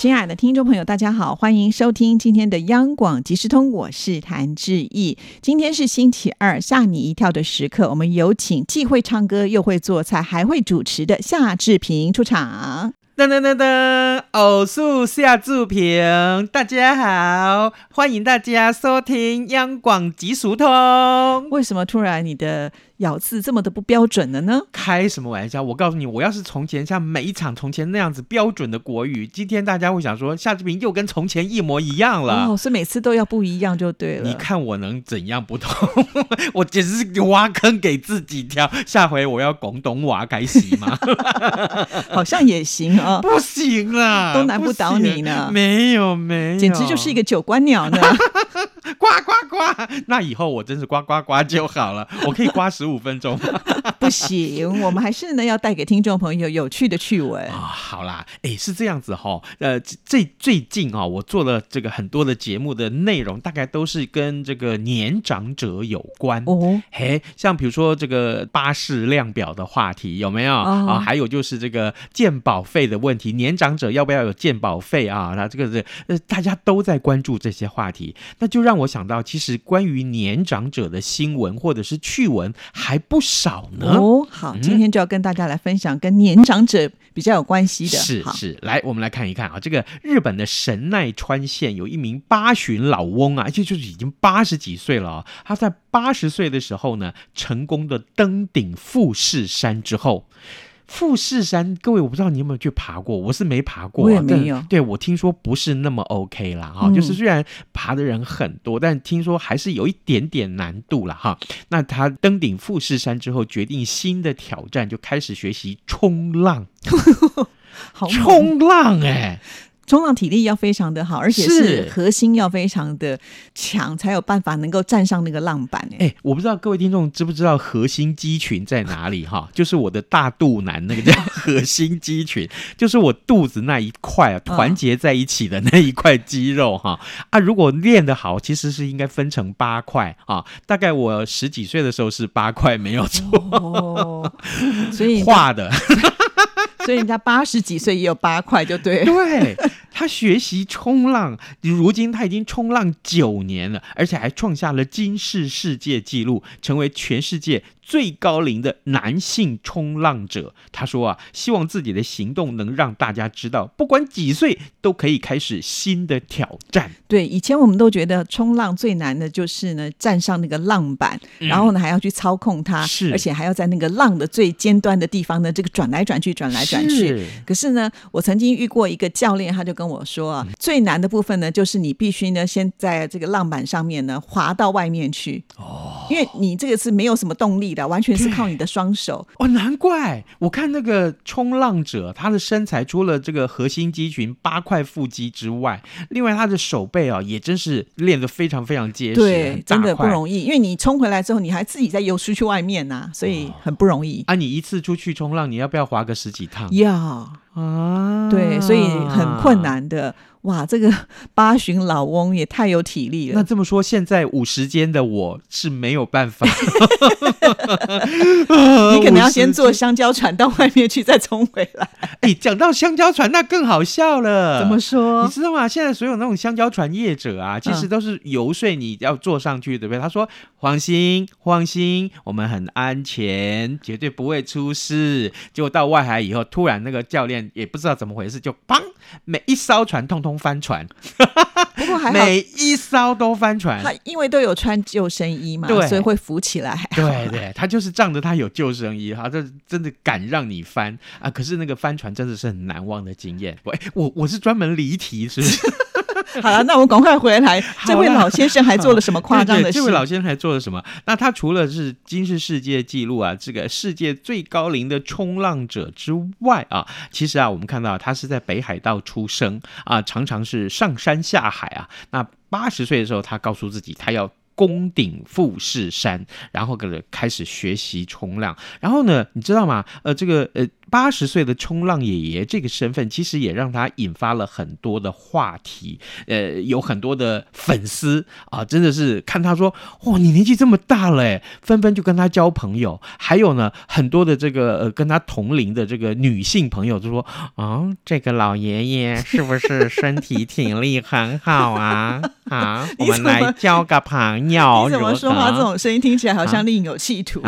亲爱的听众朋友，大家好，欢迎收听今天的央广即时通，我是谭志毅。今天是星期二，吓你一跳的时刻，我们有请既会唱歌又会做菜还会主持的夏志平出场。噔噔噔噔，偶数夏志平，大家好，欢迎大家收听央广即时通。为什么突然你的？咬字这么的不标准了呢？开什么玩笑！我告诉你，我要是从前像每一场从前那样子标准的国语，今天大家会想说夏志平又跟从前一模一样了。哦，是每次都要不一样就对了。你看我能怎样不同？我简直是挖坑给自己跳。下回我要广东话开始吗？好像也行啊。不行啊，都难不倒你呢。没有没有，简直就是一个九官鸟呢。呱呱呱！那以后我真是呱呱呱就好了，我可以呱十五分钟。不行，我们还是呢要带给听众朋友有趣的趣闻 啊。好啦，哎，是这样子哈。呃，最最近啊，我做了这个很多的节目的内容，大概都是跟这个年长者有关哦。嘿，像比如说这个巴士量表的话题有没有啊？还有就是这个鉴保费的问题，年长者要不要有鉴保费啊？那这个是呃，大家都在关注这些话题，那就让我想到，其实关于年长者的新闻或者是趣闻还不少呢。哦，好，今天就要跟大家来分享跟年长者比较有关系的。是是，来，我们来看一看啊，这个日本的神奈川县有一名八旬老翁啊，而且就是已经八十几岁了啊，他在八十岁的时候呢，成功的登顶富士山之后。富士山，各位，我不知道你有没有去爬过，我是没爬过，我也没有。对我听说不是那么 OK 啦，哈，就是虽然爬的人很多，但听说还是有一点点难度了，哈。那他登顶富士山之后，决定新的挑战，就开始学习冲浪，冲浪，哎。冲浪体力要非常的好，而且是核心要非常的强，才有办法能够站上那个浪板。哎，我不知道各位听众知不知道核心肌群在哪里哈？就是我的大肚腩那个叫核心肌群，就是我肚子那一块啊，团结在一起的那一块肌肉哈。啊，如果练得好，其实是应该分成八块啊。大概我十几岁的时候是八块，没有错。所以 画的。所以人家八十几岁也有八块，就对。对他学习冲浪，如今他已经冲浪九年了，而且还创下了金氏世界纪录，成为全世界。最高龄的男性冲浪者，他说啊，希望自己的行动能让大家知道，不管几岁都可以开始新的挑战。对，以前我们都觉得冲浪最难的就是呢，站上那个浪板，然后呢还要去操控它，是，而且还要在那个浪的最尖端的地方呢，这个转来转去，转来转去。可是呢，我曾经遇过一个教练，他就跟我说啊，最难的部分呢，就是你必须呢，先在这个浪板上面呢，滑到外面去。哦，因为你这个是没有什么动力的。完全是靠你的双手哦，难怪我看那个冲浪者，他的身材除了这个核心肌群八块腹肌之外，另外他的手背啊，也真是练得非常非常结实，对，真的不容易。因为你冲回来之后，你还自己再游出去外面呐，所以很不容易啊。你一次出去冲浪，你要不要划个十几趟？要啊，对，所以很困难的。哇，这个 八旬老翁也太有体力了。那这么说，现在五十间的我是没有办法。你可能要 先坐香蕉船到外面去，再冲回来。哎，讲到香蕉船，那更好笑了。怎么说？你知道吗？现在所有那种香蕉船业者啊，其实都是游说你要坐上去，对不对？他说：“放心，放心，我们很安全，绝对不会出事。”结果到外海以后，突然那个教练也不知道怎么回事，就砰，每一艘船通通。帆船，不过还好每一艘都翻船，他因为都有穿救生衣嘛，所以会浮起来。对对，他就是仗着他有救生衣，哈，这真的敢让你翻啊！可是那个翻船真的是很难忘的经验。喂，我我是专门离题，是不是？好了，那我们赶快回来。这位老先生还做了什么 夸张的事？这位老先生还做了什么？那他除了是今世世界纪录啊，这个世界最高龄的冲浪者之外啊，其实啊，我们看到他是在北海道出生啊，常常是上山下海啊。那八十岁的时候，他告诉自己，他要。攻顶富士山，然后开始开始学习冲浪。然后呢，你知道吗？呃，这个呃，八十岁的冲浪爷爷这个身份，其实也让他引发了很多的话题。呃，有很多的粉丝啊，真的是看他说，哇，你年纪这么大了，哎，纷纷就跟他交朋友。还有呢，很多的这个呃跟他同龄的这个女性朋友就说，啊，这个老爷爷是不是 身体体力很好啊？啊，我们来交个朋友。你怎么说话？这种声音听起来好像另有企图。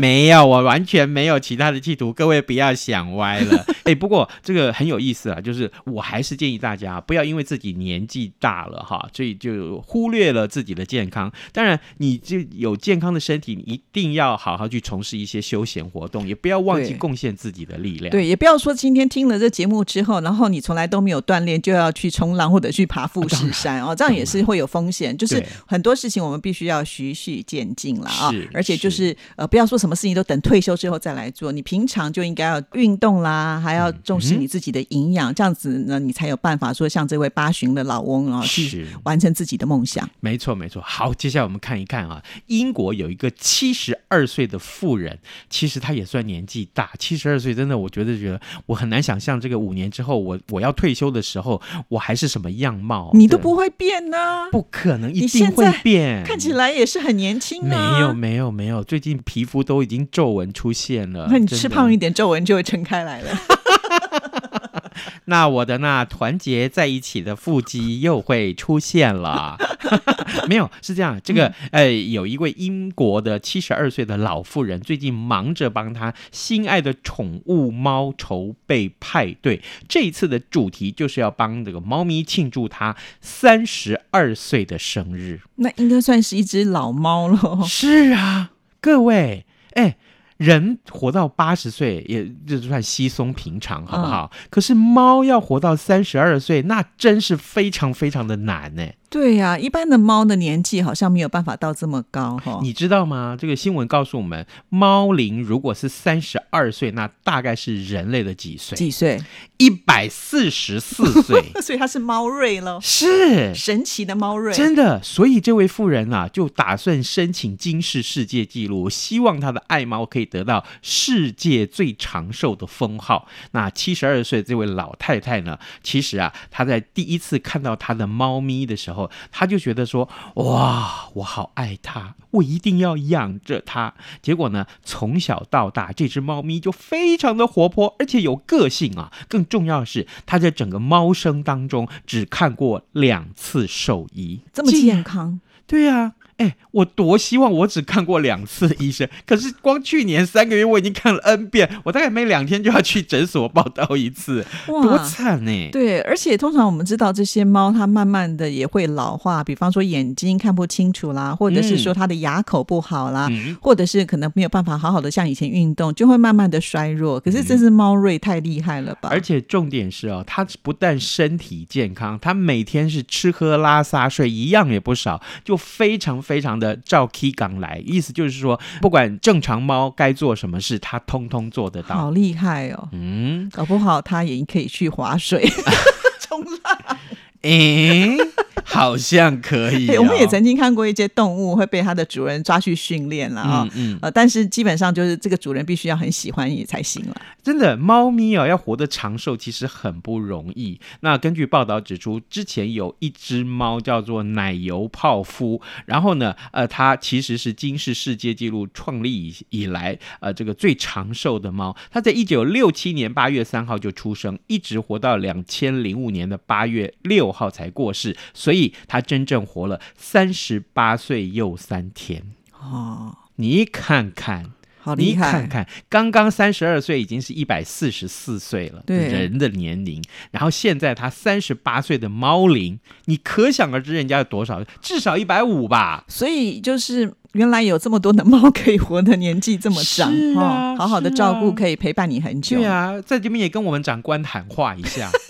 没有，我完全没有其他的企图。各位不要想歪了。哎，不过这个很有意思啊，就是我还是建议大家不要因为自己年纪大了哈，所以就忽略了自己的健康。当然，你就有健康的身体，你一定要好好去从事一些休闲活动，也不要忘记贡献自己的力量。对，也不要说今天听了这节目之后，然后你从来都没有锻炼，就要去冲浪或者去爬富士山哦，这样也是会有风险。就是很多事情我们必须要循序渐进了啊，而且就是呃，不要说什么事情都等退休之后再来做，你平常就应该要运动啦，还要重视你自己的营养，这样子呢，你才有办法说像这位八旬的老翁啊，去完成自己的梦想。没错，没错。好，接下来我们看一看啊，英国有一个七十二岁的妇人，其实她也算年纪大，七十二岁真的，我觉得觉得我很难想象这个五年之后，我我要退休的时候，我还是什么样貌？你都不会变呢？不可能，一定会变。看起来也是很年轻啊。没有，没有，没有，最近皮肤都已经皱纹出现了。那你吃胖一点，皱纹就会撑开来了。那我的那团结在一起的腹肌又会出现了。没有，是这样。这个呃，有一位英国的七十二岁的老妇人，最近忙着帮她心爱的宠物猫筹备派对。这一次的主题就是要帮这个猫咪庆祝它三十二岁的生日。那应该算是一只老猫了。是啊，各位，哎。人活到八十岁，也就算稀松平常，好不好？可是猫要活到三十二岁，那真是非常非常的难呢。对呀，一般的猫的年纪好像没有办法到这么高哈。你知道吗？这个新闻告诉我们，猫龄如果是三十二岁，那大概是人类的几岁？几岁？一百四十四岁。所以它是猫瑞了，是神奇的猫瑞，真的。所以这位妇人啊，就打算申请金氏世界纪录，希望他的爱猫可以得到世界最长寿的封号。那七十二岁这位老太太呢？其实啊，她在第一次看到她的猫咪的时候。他就觉得说：“哇，我好爱它，我一定要养着它。”结果呢，从小到大，这只猫咪就非常的活泼，而且有个性啊。更重要的是，它在整个猫生当中只看过两次兽医，这么健康。对呀。哎，我多希望我只看过两次医生，可是光去年三个月我已经看了 N 遍，我大概每两天就要去诊所报道一次，多惨呢！对，而且通常我们知道这些猫它慢慢的也会老化，比方说眼睛看不清楚啦，或者是说它的牙口不好啦，或者是可能没有办法好好的像以前运动，就会慢慢的衰弱。可是这只猫瑞太厉害了吧？而且重点是哦，它不但身体健康，它每天是吃喝拉撒睡一样也不少，就非常。非常的照 key 港来，意思就是说，不管正常猫该做什么事，它通通做得到，好厉害哦！嗯，搞不好它也可以去划水、冲浪。诶，好像可以。我们也曾经看过一些动物会被它的主人抓去训练了啊，嗯呃，但是基本上就是这个主人必须要很喜欢你才行了。真的，猫咪啊，要活得长寿其实很不容易。那根据报道指出，之前有一只猫叫做奶油泡芙，然后呢，呃，它其实是金氏世界纪录创立以以来，呃，这个最长寿的猫。它在一九六七年八月三号就出生，一直活到两千零五年的八月六。号才过世，所以他真正活了三十八岁又三天哦。你看看，好厉害！你看看，刚刚三十二岁，已经是一百四十四岁了，对人的年龄。然后现在他三十八岁的猫龄，你可想而知人家有多少，至少一百五吧。所以就是原来有这么多的猫可以活的年纪这么长啊，好好的照顾可以陪伴你很久。对啊，在这边也跟我们长官谈话一下。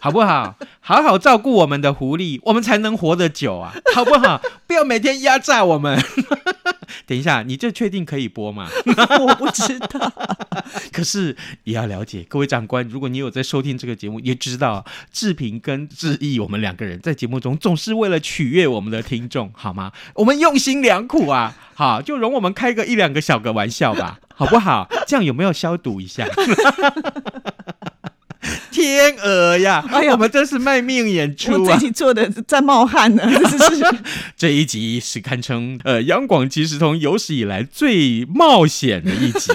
好不好？好好照顾我们的狐狸，我们才能活得久啊，好不好？不要每天压榨我们。等一下，你这确定可以播吗？我不知道。可是也要了解，各位长官，如果你有在收听这个节目，也知道志平跟志毅，我们两个人在节目中总是为了取悦我们的听众，好吗？我们用心良苦啊，好，就容我们开个一两个小个玩笑吧，好不好？这样有没有消毒一下？天鹅呀！哎呀，我们真是卖命演出啊！我自己做的在冒汗呢。这一集是堪称呃央广即时通有史以来最冒险的一集。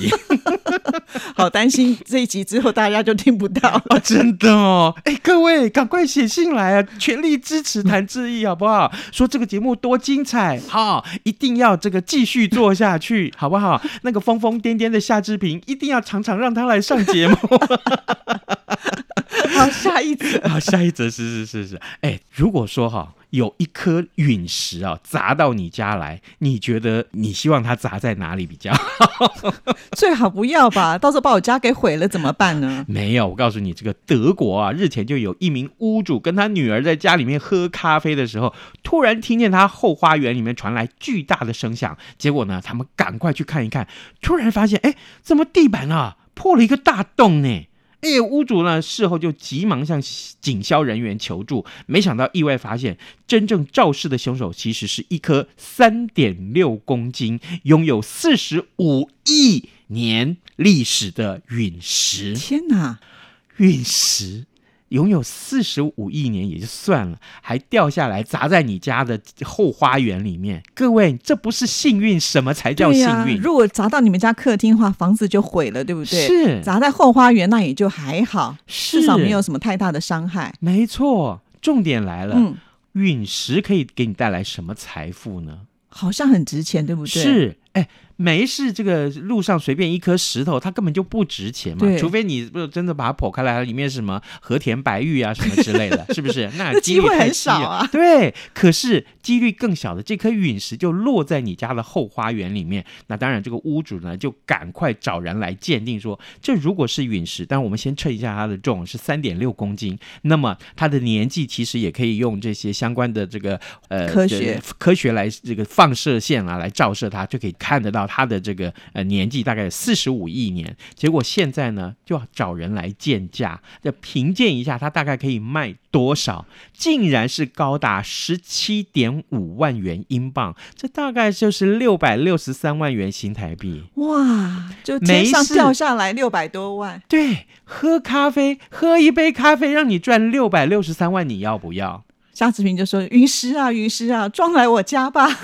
好担心这一集之后大家就听不到啊！真的哦，哎，各位赶快写信来啊，全力支持谭志毅好不好？说这个节目多精彩，好，一定要这个继续做下去，好不好？那个疯疯癫癫的夏志平，一定要常常让他来上节目。好，下一则。好，下一则是是是是。哎，如果说哈有一颗陨石啊砸到你家来，你觉得你希望它砸在哪里比较好？最好不要吧，到时候把我家给毁了怎么办呢？没有，我告诉你，这个德国啊，日前就有一名屋主跟他女儿在家里面喝咖啡的时候，突然听见他后花园里面传来巨大的声响，结果呢，他们赶快去看一看，突然发现，哎，怎么地板啊破了一个大洞呢？哎，屋主呢？事后就急忙向警消人员求助，没想到意外发现，真正肇事的凶手其实是一颗三点六公斤、拥有四十五亿年历史的陨石。天哪，陨石！拥有四十五亿年也就算了，还掉下来砸在你家的后花园里面。各位，这不是幸运，什么才叫幸运？如果砸到你们家客厅的话，房子就毁了，对不对？是砸在后花园，那也就还好，至少没有什么太大的伤害。没错，重点来了，陨石可以给你带来什么财富呢？好像很值钱，对不对？是，哎。没事，这个路上随便一颗石头，它根本就不值钱嘛。除非你不真的把它剖开来，里面是什么和田白玉啊什么之类的，是不是？那机会很少啊。对，可是几率更小的这颗陨石就落在你家的后花园里面。那当然，这个屋主呢就赶快找人来鉴定，说这如果是陨石，但我们先称一下它的重是三点六公斤，那么它的年纪其实也可以用这些相关的这个呃科学科学来这个放射线啊来照射它，就可以看得到。他的这个呃年纪大概四十五亿年，结果现在呢就要找人来鉴价，要评鉴一下他大概可以卖多少，竟然是高达十七点五万元英镑，这大概就是六百六十三万元新台币。哇，就天上掉下来六百多万。对，喝咖啡，喝一杯咖啡让你赚六百六十三万，你要不要？夏志平就说：“云师啊，云师啊，装来我家吧。”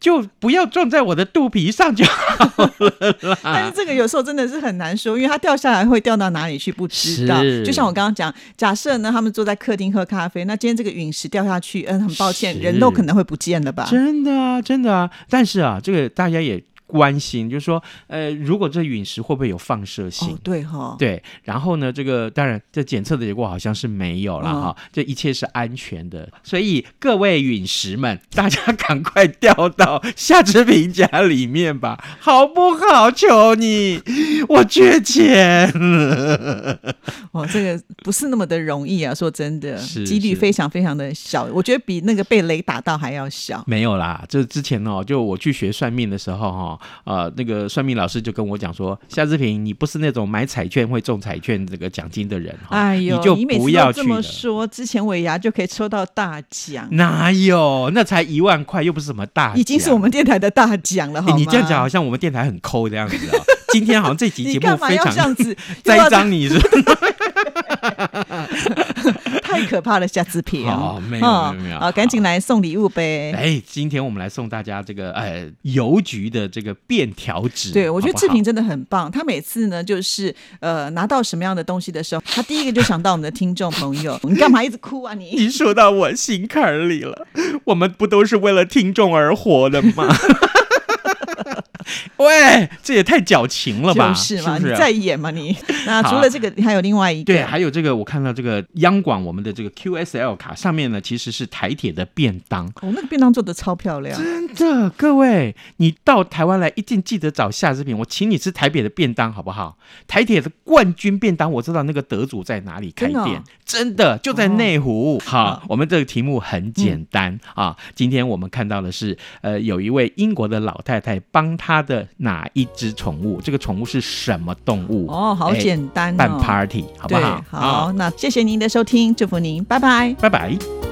就不要撞在我的肚皮上就好了啦。但是这个有时候真的是很难说，因为它掉下来会掉到哪里去不知道。就像我刚刚讲，假设呢，他们坐在客厅喝咖啡，那今天这个陨石掉下去，嗯，很抱歉，人都可能会不见了吧？真的啊，真的啊。但是啊，这个大家也。关心就是说，呃，如果这陨石会不会有放射性？对哈，对。然后呢，这个当然这检测的结果好像是没有了哈，这一切是安全的。所以各位陨石们，大家赶快掉到夏志平家里面吧，好不好？求你，我缺钱。哦，这个不是那么的容易啊，说真的，几率非常非常的小，我觉得比那个被雷打到还要小。没有啦，这之前哦，就我去学算命的时候哈。呃，那个算命老师就跟我讲说，夏志平，你不是那种买彩券会中彩券这个奖金的人，哎呦，你就不要这么说。之前尾牙就可以抽到大奖，哪有？那才一万块，又不是什么大，已经是我们电台的大奖了，好你这样讲好像我们电台很抠的样子啊。今天好像这集 节目非常这样子栽赃你是。太可怕了，夏志平。好，没有没有，好，赶紧来送礼物呗。哎，今天我们来送大家这个呃邮局的这个便条纸。对，我觉得志平真的很棒。他每次呢，就是呃拿到什么样的东西的时候，他第一个就想到我们的听众朋友。你干嘛一直哭啊？你 你说到我心坎里了。我们不都是为了听众而活的吗？喂，这也太矫情了吧？是嘛？你在演嘛你？那除了这个，还有另外一个，对，还有这个，我看到这个央广我们的这个 QSL 卡上面呢，其实是台铁的便当。哦，那个便当做的超漂亮，真的，各位，你到台湾来一定记得找夏志平，我请你吃台北的便当好不好？台铁的冠军便当，我知道那个得主在哪里开店，真的就在内湖。好，我们这个题目很简单啊，今天我们看到的是，呃，有一位英国的老太太帮她的哪一只宠物？这个宠物是什么动物？哦，好简单，办 party 好不好？好，那谢谢您的收听，祝福您，拜拜，拜拜。